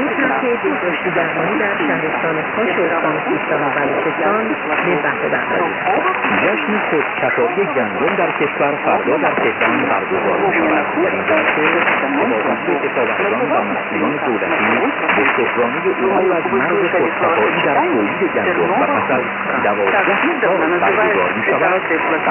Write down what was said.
یک حلقه درمانی در شهرستان کاش استان سیستان و بلوچستان به بهره برداری جشن خودکفایی گندم در کشور فردا در تهران برگزار می‌شود در این جلسه از کشاورزان و مسئولان دولتی به شکرانه او از مرز خودکفایی در تولید گندم و پس از دوازده سال برگزار می‌شود